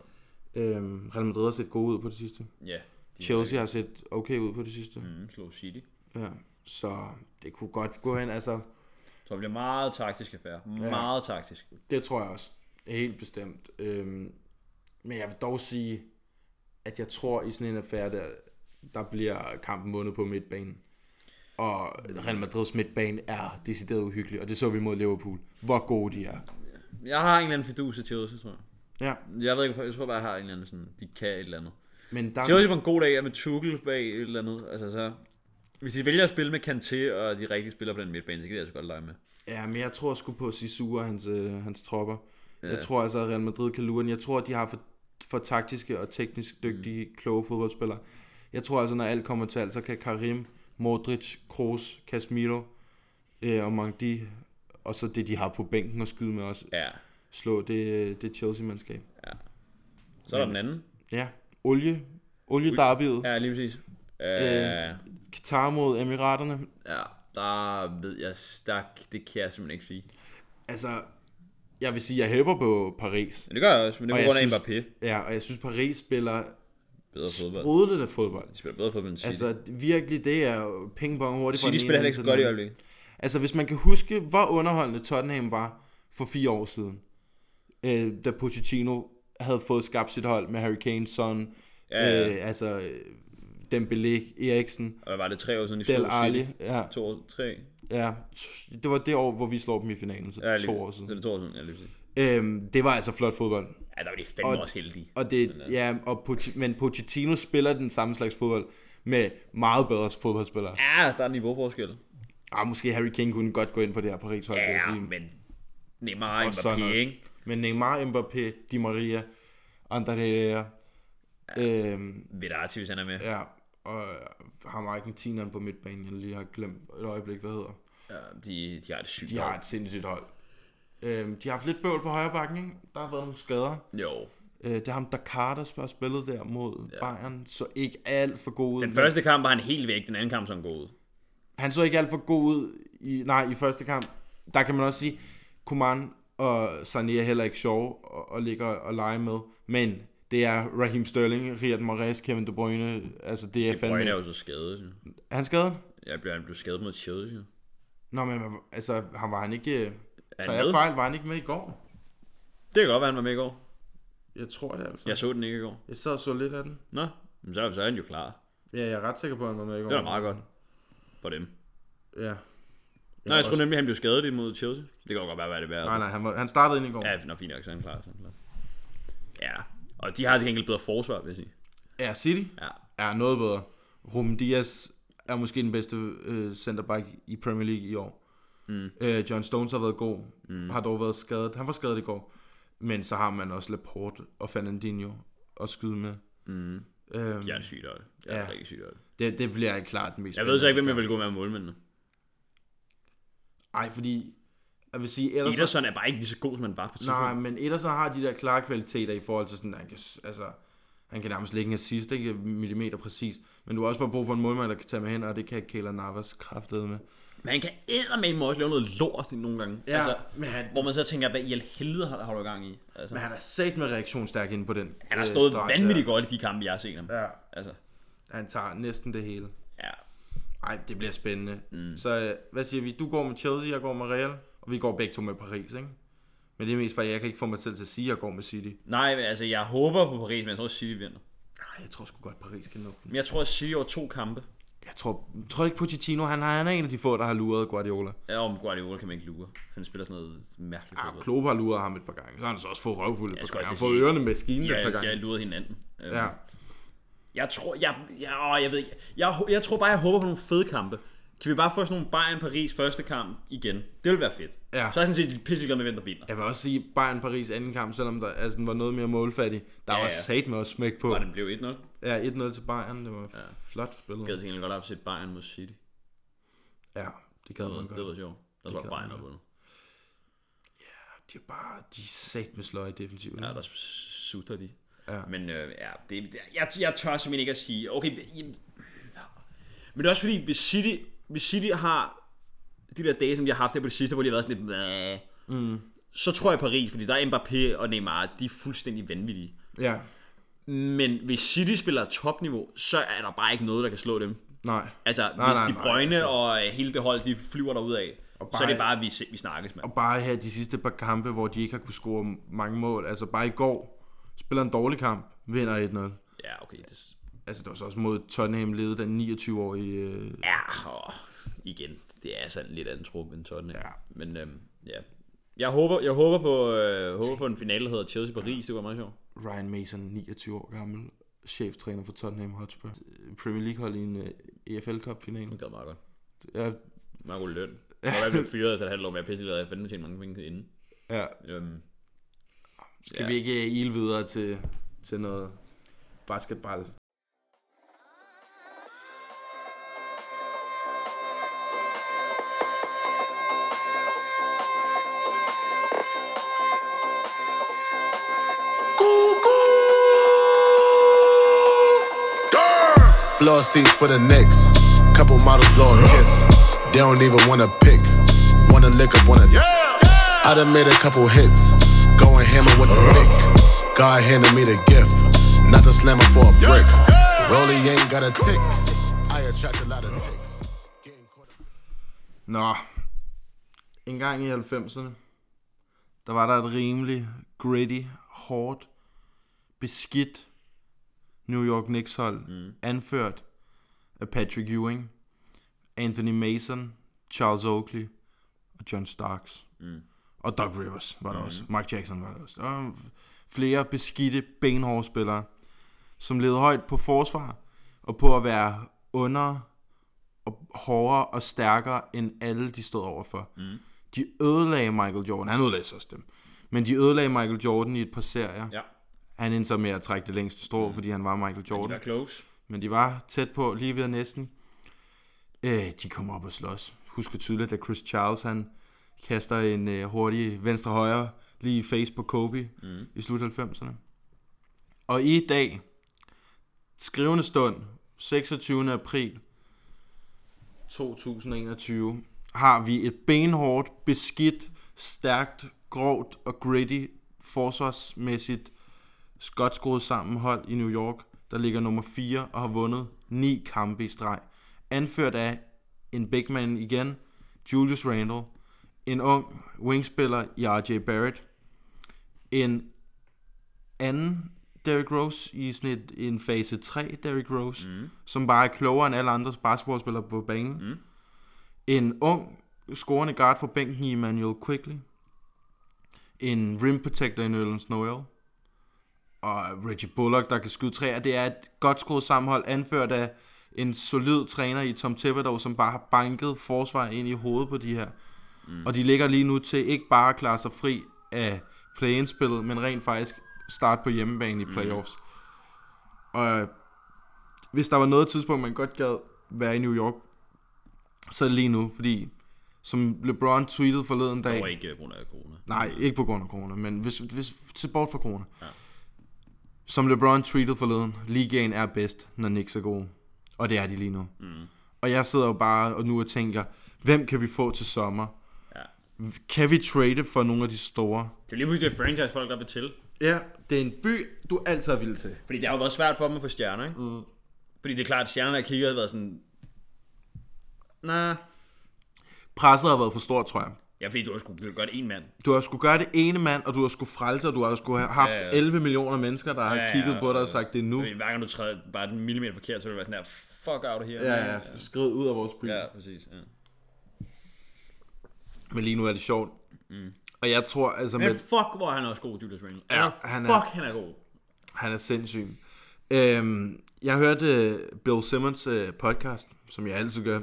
Øhm, Real Madrid har set gode ud på det sidste. Ja. De Chelsea har set okay ud på det sidste. Mm, slog City. Ja. Så det kunne godt gå hen. Altså, Så det bliver meget taktisk affære. Meget taktisk. det tror jeg også. Helt bestemt. Øhm, men jeg vil dog sige, at jeg tror i sådan en affære, der, der bliver kampen vundet på midtbanen. Og Real Madrids midtbane er decideret uhyggelig, og det så vi mod Liverpool. Hvor gode de er. Jeg har en eller anden fidus til Chelsea, tror jeg. Ja, Jeg ved ikke, jeg tror bare, jeg har en eller anden sådan, de kan et eller andet. men der, Chelsea på en god dag er med Tuchel bag et eller andet. Altså så, hvis de vælger at spille med Kanté og de rigtige spiller på den midtbane, så kan de altså godt lege med. Ja, men jeg tror sgu på Sisu og hans, øh, hans tropper. Ja. Jeg tror altså, at Real Madrid kan lure. Jeg tror, at de har for, for taktiske og teknisk dygtige, mm. kloge fodboldspillere. Jeg tror altså, når alt kommer til alt, så kan Karim, Modric, Kroos, Casemiro øh, og Mangdi, og så det, de har på bænken og skyde med os, Ja. slå det, det Chelsea-mandskab. Så er der den anden. Ja, olie, olie derbyet. Ja, lige præcis. Øh, Øh, Qatar mod Emiraterne. ja, der ved jeg, der, det kan jeg simpelthen ikke sige. Altså, jeg vil sige, jeg hæpper på Paris. Men det gør jeg også, men det er på grund af synes- Mbappé. Ja, og jeg synes, Paris spiller Bedre fodbold. sprudlende fodbold. De spiller bedre fodbold end City. Altså virkelig, det er pingpong hurtigt City spiller heller ikke så godt i øjeblikket. Altså hvis man kan huske, hvor underholdende Tottenham var for fire år siden, øh, da Pochettino havde fået skabt sit hold med Harry Kane, Son, Ja, ja. Øh, altså øh, Dembélé, Eriksen, Og hvad var det tre år siden, de Del slog Ali. Ja, To år, tre? ja, det var det år, hvor vi slår dem i finalen, så Ja, lige, to år Så siden. det er to år siden, ja, lige. Øhm, det var altså flot fodbold. Ja, der var de fandme Og- også heldige. Og det, ja, og Poch- men Pochettino spiller den samme slags fodbold med meget bedre fodboldspillere. Ja, der er niveauforskel. Ah, måske Harry Kane kunne godt gå ind på det her Paris hold, vil jeg Ja, sige. men Neymar Og Mbappé, ikke? Men Neymar, Mbappé, Di Maria, André Herrera, øhm, Verratti, hvis han er med. ja, og ham argentineren på midtbanen, jeg lige har glemt et øjeblik, hvad hedder. Ja, de, de har det sygt De har et sindssygt hold. Øhm, de har haft lidt bøvl på højre bakken, ikke? Der har været nogle skader. Jo. Øh, det er ham, Dakar, der har spillet der mod ja. Bayern, så ikke alt for god ud. Den første kamp var han helt væk, den anden kamp så han god. Han så ikke alt for god ud i, nej, i første kamp. Der kan man også sige, Kuman og Sané er heller ikke sjove at, at ligge og, og lege med. Men det er Raheem Sterling, Riyad Mahrez, Kevin De Bruyne. Altså det er De fandme... Bruyne er jo så skadet. jeg. Er han skadet? Jeg blev, han blev skadet mod Chelsea. Nå, men altså, han var han ikke... Er Så jeg fejl, var han ikke med i går? Det kan godt være, han var med i går. Jeg tror det altså. Jeg så den ikke i går. Jeg sad og så lidt af den. Nå, men så, så er han jo klar. Ja, jeg er ret sikker på, at han var med i går. Det var meget godt. For dem. Ja. Nå, jeg tror nemlig, han blev skadet imod Chelsea. Det kan jo godt være, hvad det er. Nej, nej, han, var, han startede ind i går. Ja, nå, fint nok, så er han klar. Så han klar. Ja, og de har til gengæld bedre forsvar, vil jeg sige. Ja, City Ja, er noget bedre. Ruben Dias er måske den bedste øh, centerback i Premier League i år. Mm. Øh, John Stones har været god, mm. har dog været skadet. Han var skadet i går. Men så har man også Laporte og Fernandinho at skyde med. Mm. Øhm, de er sygt hold. Det er Ja. rigtig sygt. Det, det bliver klart den mest Jeg ved så ikke, hvem jeg vil gå med af målmændene. kamp. Ej, fordi... Jeg vil sige, ellers... Ederson er bare ikke lige så god, som han var på tidspunkt. Nej, men Ederson har de der klare kvaliteter i forhold til sådan, at han kan, altså, han kan nærmest lægge en assist, ikke millimeter præcis. Men du har også bare brug for en målmand, der kan tage med hen, og det kan Kayla Navas kraftede med. Men han kan eddermame også lave noget lort nogle gange. Ja, altså, men han- Hvor man så tænker, hvad i helvede har, har du gang i? Altså, Men han er sat med reaktionsstærk inde på den. han har øh, stået streg vanvittigt godt i de kampe, jeg har set ham. Ja, Altså, han tager næsten det hele. ja. Ej, det bliver spændende. Mm. Så øh, hvad siger vi? Du går med Chelsea, jeg går med Real, og vi går begge to med Paris, ikke? Men det er mest fordi, jeg kan ikke få mig selv til at sige, at jeg går med City. Nej, altså, jeg håber på Paris, men jeg tror, City vinder. jeg tror sgu godt, Paris kan nå. Men jeg tror, at City over to kampe. Jeg tror, jeg tror ikke Pochettino, han, har, han er en af de få, der har luret Guardiola. Ja, om Guardiola kan man ikke lure. Han spiller sådan noget mærkeligt Ja. Klopp har luret ham et par gange. Så har han så også fået røvfuld et par gange. Han har fået ørerne med skinen et par har, de har gange. luret hinanden. Øhm, Ja. Jeg tror, jeg, jeg, åh, jeg ved ikke. Jeg, jeg tror bare, jeg håber på nogle fede kampe. Kan vi bare få sådan nogle Bayern-Paris første kamp igen? Det vil være fedt. Ja. Så er jeg sådan set pisseglad med, hvem der vinder. Jeg vil også sige, Bayern Paris anden kamp, selvom der, altså, den var noget mere målfattig. Der Ja, var ja. sat med at smække på. Og den blev 1-0. Ja, 1-0 til Bayern. Det var ja. flot spillet. Jeg gad gengæld godt have set Bayern mod City. Ja, det gad Det man det godt. var sjovt. Der var Bayern op vundet. De er bare, de er sat med sløje defensivt. Ja, der sutter de. Ja. Men øh, ja, det, jeg, jeg tør simpelthen ikke at sige, okay, jeg, men det er også fordi, hvis City, hvis City har de der dage, som de har haft her på det sidste, hvor de har været sådan lidt, Bæh, mm. så tror jeg Paris, fordi der er Mbappé og Neymar, de er fuldstændig vanvittige. ja. Men hvis City spiller topniveau, så er der bare ikke noget, der kan slå dem. Nej. Altså, Nej, nej, hvis nej, De nej, Bruyne altså. og øh, hele det hold, de flyver derud af, så er bare- det bare, at vi, vi snakkes med. Og bare her de sidste par kampe, hvor de ikke har kunne score mange mål. Altså bare i går, spiller en dårlig kamp, vinder 1-0. Ja, okay. Det, Altså det var så også mod Tottenham lede den 29-årige... Øh, ja, og igen, det er sådan lidt anden trup end Tottenham. Ja. Men øhm, ja. Jeg håber, jeg håber på, øh, håber på en finale, der hedder Chelsea-Paris. Det var meget sjovt. Ryan Mason, 29 år gammel, cheftræner for Tottenham Hotspur. Premier League hold i en uh, EFL Cup finale. Det gør meget godt. Ja, Meget god løn. Jeg blev fyret efter et halvt år med at pisse, jeg fandme tjene mange penge inden. ja. Øhm, Skal Ja. vi ikke ile videre til, til noget basketball? Floor seats for the Knicks. Couple models blow a kiss. They don't even wanna pick. Wanna lick up, wanna. I done made a couple hits. Going hammer with the pick. God handed me the gift. Not the slammer for a brick. Rolly ain't got a tick. I attract a lot of up. Nå, en gang i 90'erne, der var der et rimelig gritty, hårdt, beskidt New York Knicks hold, mm. anført af Patrick Ewing, Anthony Mason, Charles Oakley og John Starks. Mm. Og Doug Rivers var der mm. også. Mark Jackson var der også. Og flere beskidte, benhårde spillere, som levede højt på forsvar og på at være under og hårdere og stærkere end alle de stod overfor. Mm. De ødelagde Michael Jordan. Han ødelagde så også dem. Men de ødelagde Michael Jordan i et par serier. ja, Han endte så med at trække det længste strå, mm. fordi han var Michael de Jordan. var close. Men de var tæt på, lige ved næsten. Øh, de kom op og slås. Husker tydeligt, at Chris Charles, han kaster en øh, hurtig venstre-højre lige i face på Kobe mm. i slut 90'erne. Og i dag, skrivende stund, 26. april 2021, har vi et benhårdt, beskidt, stærkt, grovt og gritty forsvarsmæssigt godt skruet sammen hold i New York, der ligger nummer 4 og har vundet 9 kampe i streg. Anført af en big man igen, Julius Randle, en ung wingspiller i RJ Barrett, en anden Derrick Rose i sådan et, en fase 3 Derrick Rose, mm. som bare er klogere end alle andre basketballspillere på banen. Mm. En ung scorende guard for bænken i Emmanuel Quickly. En rim protector i Nerlens Noel. Og Reggie Bullock, der kan skyde træer. Det er et godt skruet sammenhold, anført af en solid træner i Tom Thibodeau, som bare har banket forsvar ind i hovedet på de her. Mm. Og de ligger lige nu til ikke bare at klare sig fri af play-in-spillet, men rent faktisk starte på hjemmebane i playoffs. Mm. Og hvis der var noget tidspunkt, man godt gad være i New York, så er det lige nu, fordi som LeBron tweetede forleden dag, Det var ikke på grund af corona. Nej, ikke på grund af corona, men hvis, hvis til bort fra corona. Ja. Som LeBron tweetede forleden, ligaen er bedst, når Knicks er gode. Og det er de lige nu. Mm. Og jeg sidder jo bare og nu og tænker, hvem kan vi få til sommer? Ja. Kan vi trade for nogle af de store? Det er lige pludselig et franchise folk, der vil til. Ja, det er en by, du altid har vildt til. Fordi det har jo været svært for dem at få stjerner, ikke? Mm. Fordi det er klart, at stjernerne, der kigger, har været sådan... Nah. Presset har været for stort, tror jeg. Ja, fordi du har sgu gøre det en mand. Du har skulle gøre det ene mand, og du har skulle frelse, og du har skulle have haft Ja, ja. 11 millioner mennesker, der har Ja, ja, kigget på dig og sagt, det er nu. Fordi Hver gang du træder bare en millimeter forkert, så vil det være sådan her, fuck out of here. Ja, ja, skrid ud af vores by. Ja, præcis. Ja. Men lige nu er det sjovt. Og jeg tror, altså, Men med, fuck, hvor er han også god, Julius Randle. Ja, Ja, han er- fuck, han er god. han er sindssyg. Øhm, jeg hørte uh, Bill Simmons uh, podcast, som jeg altid gør.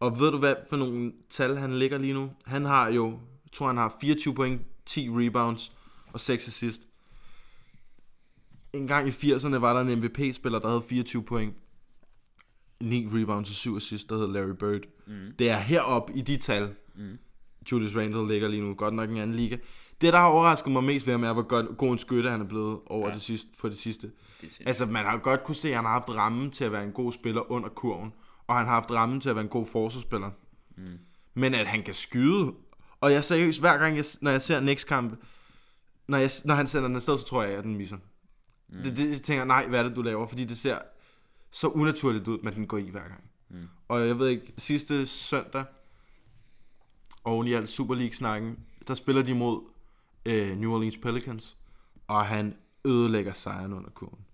Og ved du hvad for nogle tal han ligger lige nu? Han har jo, jeg tror han har 24 point, 10 rebounds og 6 assist. En gang i 80'erne var der en MVP-spiller, der havde 24 point, 9 rebounds og 7 assist, der hed Larry Bird. Mm. Det er heroppe i de tal, mm. Julius Randle ligger lige nu. Godt nok en anden liga. Det, der har overrasket mig mest ved ham, er, hvor god, god en skytte han er blevet over ja. det sidste, for det sidste. Det Altså, man har godt kunne se, at han har haft rammen til at være en god spiller under kurven, og han har haft rammen til at være en god forsvarsspiller. Mm. Men at han kan skyde, og jeg seriøst, hver gang, jeg, når jeg ser Knicks kamp, når, jeg, når han sender den afsted, så tror jeg, at den misser. Mm. Det, det, jeg tænker, nej, hvad er det, du laver? Fordi det ser så unaturligt ud, men den går i hver gang. Mm. Og jeg ved ikke, sidste søndag, oven i alt Super League-snakken, der spiller de mod øh, New Orleans Pelicans, og han ødelægger sejren under kurven.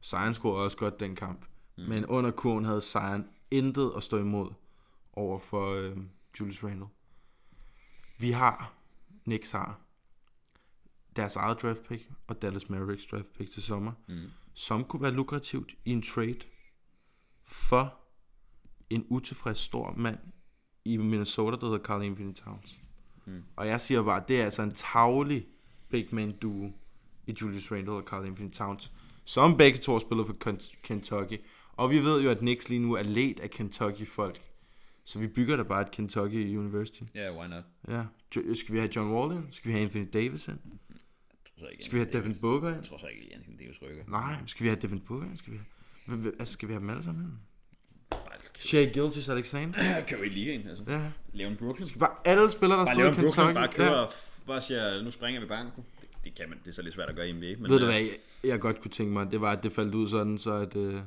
Sejren scorede også godt den kamp, mm. men under kurven havde sejren intet at stå imod over for øh, Julius Randle. Vi har, Knicks har, deres eget draft pick og Dallas Mavericks draft pick til sommer, mm. som kunne være lukrativt i en trade for en utilfreds stor mand i Minnesota, der hedder Carl Anthony Towns. Mm. Og jeg siger bare, det er altså en tavlig big man duo i Julius Randle og Carl Anthony Towns, som begge to har spillet for Ken- Kentucky. Og vi ved jo, at Knicks lige nu er let af Kentucky-folk. Så vi bygger da bare et Kentucky University. Ja, why not? Ja. Skal vi have John Wall ind? Skal vi have Anthony Davis ind? Ikke, Skal vi have Devin Booker ind? Jeg tror så ikke, at Anthony Davis rykker. Nej, skal vi have Devin Booker ind? Skal vi have, altså, skal vi have dem alle sammen ind? Shea Gilgis Alexander? kan jo i ligaen, altså. Ja. Lave en Brooklyn. Bare alle spillere, der Bare spiller lave en Kentucky. Brooklyn, bare kører, Ja. bare siger, nu springer vi banken. Det, det, kan man, det er så lidt svært at gøre i NBA. Men, Ved du øh, hvad, jeg, jeg godt kunne tænke mig, det var, at det faldt ud sådan, så at... Øh, altså,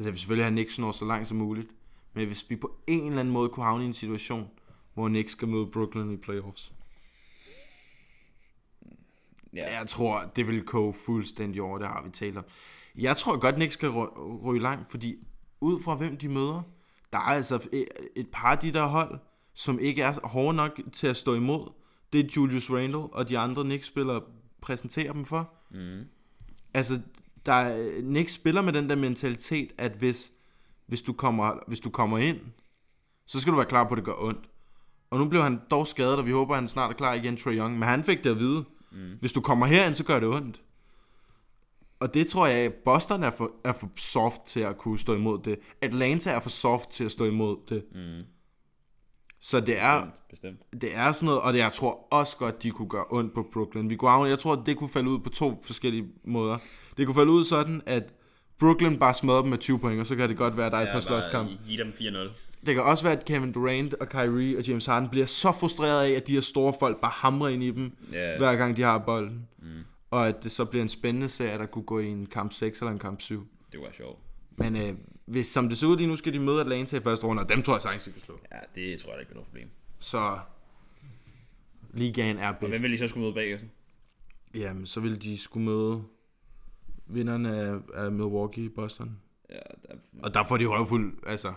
jeg vil selvfølgelig have Knicks når så langt som muligt. Men hvis vi på en eller anden måde kunne havne i en situation, hvor Knicks skal møde Brooklyn i playoffs. Ja. Jeg tror, det vil koge fuldstændig over, det har vi talt om. Jeg tror godt, Knicks skal ry- ryge langt, fordi ud fra hvem de møder, der er altså et- par af de der hold, som ikke er hårde nok til at stå imod. Det er Julius Randle og de andre Knicks-spillere præsenterer dem for. Mm. Altså, der er, Knicks spiller med den der mentalitet, at hvis, hvis, du kommer, hvis du kommer ind, så skal du være klar på, at det gør ondt. Og nu blev han dog skadet, og vi håber, at han snart er klar igen, Trae Young. Men han fik det at vide. Mm. Hvis du kommer herind, så gør det ondt. Og det tror jeg, Boston er for, er for soft til at kunne stå imod det. Atlanta er for soft til at stå imod det. Mm. Så det er, Bestemt. det er sådan noget, og det, jeg tror også godt, de kunne gøre ondt på Brooklyn. Vi kunne, jeg tror, det kunne falde ud på to forskellige måder. Det kunne falde ud sådan, at Brooklyn bare smadrer dem med 20 point, og så kan det godt være, at der er et par slåskamp. Giv dem 4-0. Det kan også være, at Kevin Durant og Kyrie og James Harden bliver så frustreret af, at de her store folk bare hamrer ind i dem, Ja. hver gang de har bolden. Mm. Og at det så bliver en spændende serie, der kunne gå i en kamp 6 eller en kamp 7. Det var sjovt. Men øh, hvis, som det ser ud lige nu, skal de møde Atlanta i første runde, og dem tror jeg sagtens, de kan slå. Ja, det tror jeg da ikke er noget problem. Så ligaen er Og bedst. hvem vil lige så skulle møde bagefter? Jamen, så vil de skulle møde vinderne af, af Milwaukee i Boston. Ja, der, Og der får de røvfuld, altså...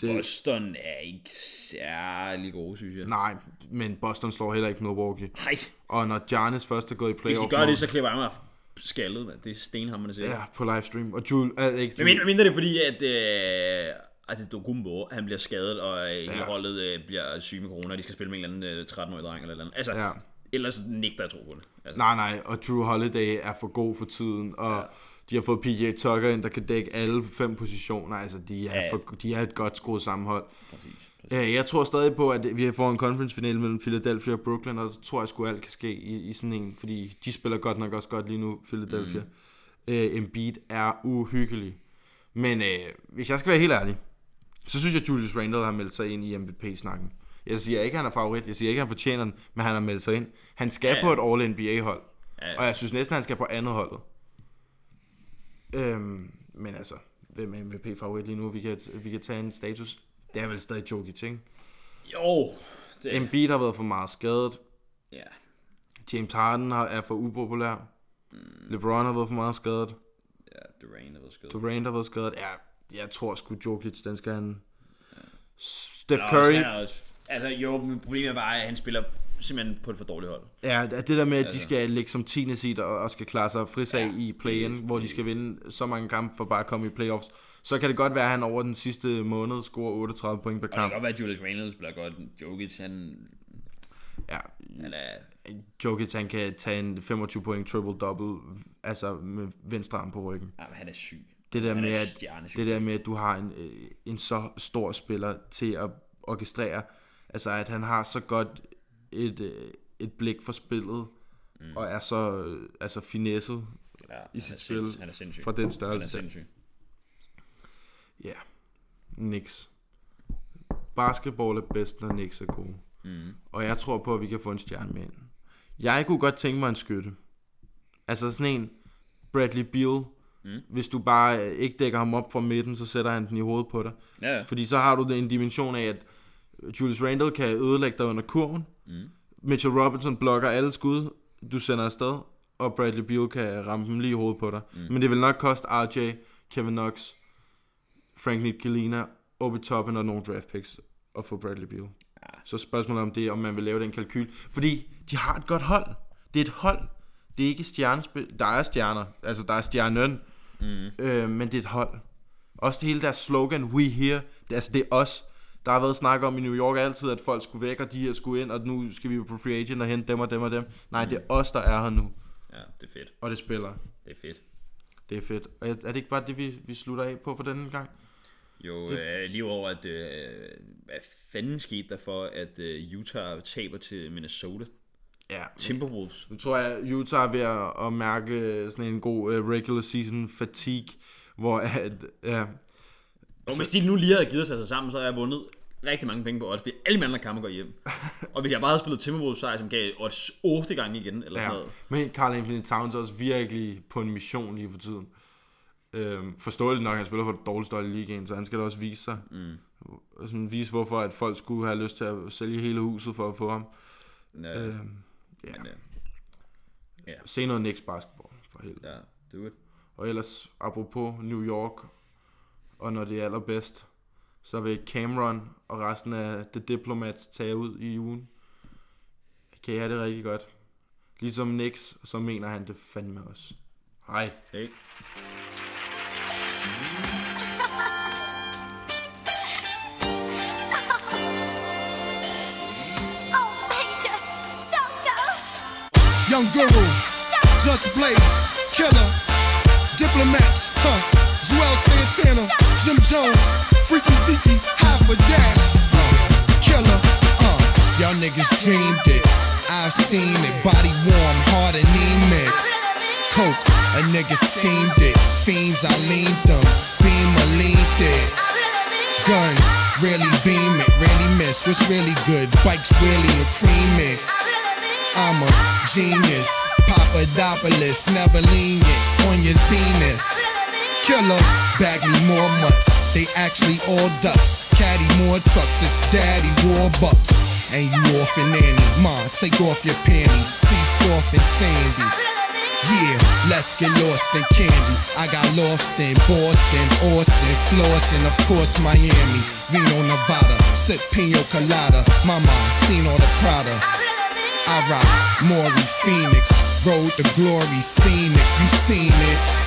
det... Boston er ikke særlig gode, synes jeg. Nej, men Boston slår heller ikke Milwaukee. Nej, Og når Giannis først er gået i hvis playoff de gør det, så klipper jeg mig skaldet, mand. Det er stenhammerne selv. Ja, på livestream. Og Jule, uh, ikke Men Jule, mindre, det er fordi, at, øh, at det Dokumbo, han bliver skadet, og øh, hele Ja. holdet øh, bliver syg med corona, og de skal spille med en eller anden øh, 13-årig dreng eller et eller andet. Altså, ja. ellers nægter jeg tro på det. Altså, Nej, nej, og Drew Holiday er for god for tiden, og ja. De har fået PJ Tucker ind, der kan dække alle fem positioner. Altså, de er, Ja. for, de er et godt skruet sammenhold. præcis. præcis. Ja, jeg tror stadig på, at vi får en conference finale mellem Philadelphia og Brooklyn, og så tror jeg sgu alt kan ske i, i sådan en, fordi de spiller godt nok også godt lige nu, Philadelphia. Mm. Uh, Embiid er uhyggelig. Men uh, hvis jeg skal være helt ærlig, så synes jeg, at Julius Randle har meldt sig ind i MVP-snakken. Jeg siger ikke, at han er favorit. Jeg siger ikke, at han fortjener den, men han har meldt sig ind. Han skal Ja. på et All-NBA-hold. Ja. Og jeg synes næsten, at han skal på andet holdet. Øhm, men altså, hvem er MVP-favorit lige nu? Vi kan, vi kan tage en status. Det er vel stadig Jokic, ikke? Jo, det, Embiid har været for meget skadet. ja. James Harden har- er for upopulær. Mm. LeBron har været for meget skadet. Ja, Durant har været skadet. Durant har været skadet. Ja, jeg tror sgu Jokic, den skal han... Steph Nå, Curry, er også, altså jo, men problemet er bare, at han spiller simpelthen på et for dårligt hold. ja, det der med, at de Altså. skal ligge som 10. seed og, og skal klare sig frisag Ja, i play-in, hvor de skal vinde så mange kampe for bare at komme i playoffs, så kan det godt være, at han over den sidste måned scorer 38 point per Og det kan kamp. godt være, at Julius Randle spiller godt. Jokic, han, Ja, han er... Jokic, han kan tage en 25 point triple-double, altså med venstre arm på ryggen. Jamen, han er syg. Det der, Han med, at, det der med, at du har en, øh, en så stor spiller til at orkestrere, altså at han har så godt et, øh, et blik for spillet, mm. og er så øh, altså finesset ja, i sit er spil sindssyg. fra den Han er størrelse. sindssyg. Ja, Knicks. Basketball er bedst, når Knicks er gode. Mm. Og jeg tror på, at vi kan få en stjerne med ind. Jeg kunne godt tænke mig en skytte. Altså sådan en Bradley Beal. Mm. Hvis du bare øh, ikke dækker ham op fra midten, så sætter han den i hovedet på dig. Ja, ja. Fordi så har du en dimension af, at Julius Randle kan ødelægge dig under kurven. Mm. Mitchell Robinson blokker alle skud, du sender afsted. Og Bradley Beal kan ramme dem lige i hovedet på dig. Mm. Men det vil nok koste RJ, Kevin Knox, Frank Nicolina, Obi Toppin og nogle draft picks at få Bradley Beal. Ja. Så spørgsmålet om det, om man vil lave den kalkyl. Fordi de har et godt hold. Det er et hold. Det er ikke stjernespil. Der er stjerner. Altså, der er stjernen. Mm. Øh, men det er et hold. Også det hele deres slogan, we here, det, altså det er os. Der har været snak om i New York altid, at folk skulle væk, og de her skulle ind, og nu skal vi på free agent og hente dem og dem og dem. Nej, det er os, der er her nu, ja, det er fedt. og det spiller. Det er fedt. Det er fedt. Og er det ikke bare det, vi, vi slutter af på for denne gang? Jo, det... øh, lige over, at øh, hvad fanden skete der for, at øh, Utah taber til Minnesota? Ja. Timberwolves. Nu tror jeg, Utah er ved at, at mærke sådan en god uh, regular season fatigue, hvor at, ja, Og hvis de nu lige havde givet sig sig sammen, så havde jeg vundet rigtig mange penge på odds, fordi alle mine andre kampe går hjem. og hvis jeg bare havde spillet Timberwolves sejr, som gav odds 8 gange igen, eller sådan ja. noget. Men Carl Anthony Towns er også virkelig på en mission lige for tiden. Øhm, forståeligt nok, at han spiller for det dårligste hold i ligaen, så han skal da også vise sig. Mm. Og sådan vise, hvorfor at folk skulle have lyst til at sælge hele huset for at få ham. Ja, Øhm, ja. men, øh, Se noget Knicks basketball, for helvede. ja, do it. Og ellers, apropos New York, og når det er allerbedst, så vil Cameron og resten af The Diplomats tage ud i ugen. Kan have det rigtig godt. Ligesom Nix, så mener han det fandme også. Hej. Oh, go. Young Guru, Just Blaze, Killer, Diplomats, huh? Joel Santana, Jim Jones, Freaky Zeke, half a dash, uh, Killer, uh. Y'all niggas dreamed it. I've seen it. Body warm, heart anemic. Coke, a nigga steamed it. Fiends, I leaned them. Beam, I leaned it. Guns, really beam it. Really miss. What's really good? Bikes, really a cream it. I'm a genius. Papadopoulos, never lean lenient on your zenith. Killer, bag me more mutts. They actually all ducks. Caddy more trucks. It's daddy war bucks. And you off and nanny. Ma, take off your panties. See soft and sandy. Yeah, let's get lost in candy. I got lost in Boston, Austin, Flossin, of course Miami, Reno, Nevada. Sip pina colada. Mama, seen all the Prada. I rock Maury Phoenix, road to glory, seen it, you seen it.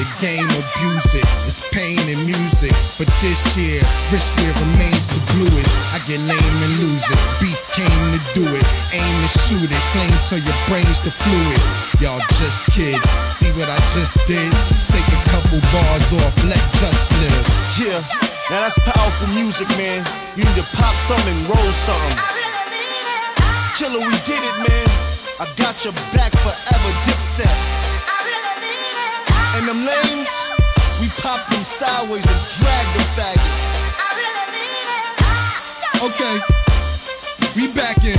The game abuse it, it's pain and music. But this year, wrist wear remains the bluest. I get lame and lose it. Beef came to do it, aim to shoot it. Flames till your brain's the fluid. Y'all just kids, see what I just did? Take a couple bars off, let just live. Yeah, now that's powerful music, man. You need to pop something, roll something. Killer, we did it, man. I got your back forever, dipset. Them lanes, we pop them sideways and drag the faggots. Okay, we back in.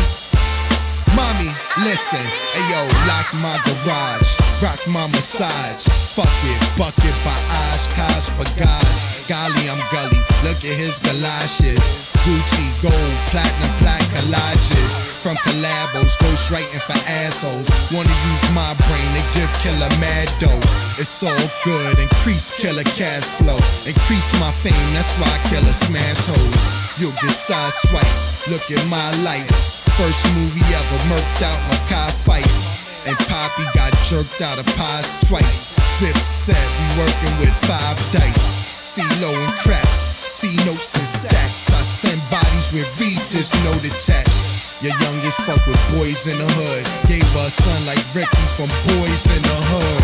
Mommy, listen. Ayo, lock my garage, rock my massage. Fuck it. Bucket by Oshkosh, Bagash. Golly, I'm gully. Look at his galoshes. Gucci, gold, platinum, black collages. From collabos, ghostwriting for assholes. Wanna use my brain to give killer mad dough. It's all good. Increase killer cash flow. Increase my fame, that's why I kill a smash hoes. You'll get side swipe, Look at my life. First movie ever, murked out my car fight. And Poppy got jerked out of pies twice. Dip set, we working with five dice. CeeLo and craps, see notes and stacks. I send bodies with read this note attached. Your youngest fuck with boys in the hood. Gave her a son like Ricky from Boys in the Hood.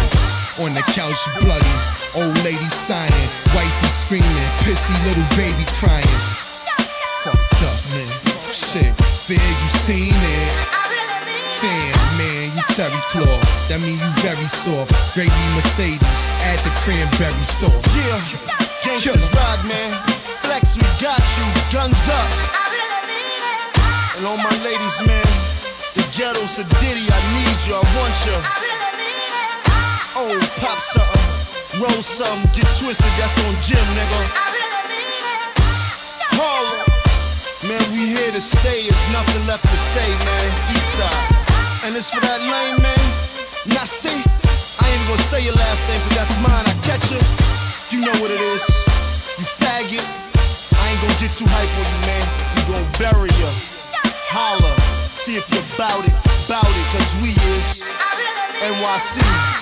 On the couch, bloody, old lady signing, wifey screaming, pissy little baby crying. Fucked up, man. Shit, fear you seen it. Fan, man, you Terry Claw. That mean you very soft. Gravy Mercedes, add the cranberry sauce. Yeah, gangsters ride, man. Flex, we got you. Guns up. And all my ladies, man. The ghetto's a ditty. I need you. I want you. Oh, pop something. Roll something. Get twisted. That's on Jim, nigga. Harlem. Man, we here to stay. There's nothing left to say, man. Eastside. And it's for that lame man. Now see, I ain't gonna say your last name, cause that's mine. I catch it. You know what it is. You faggot. I ain't gonna get too hype on you, man. We gon' bury you. Holla. See if you're bout it. Bout it, cause we is NYC.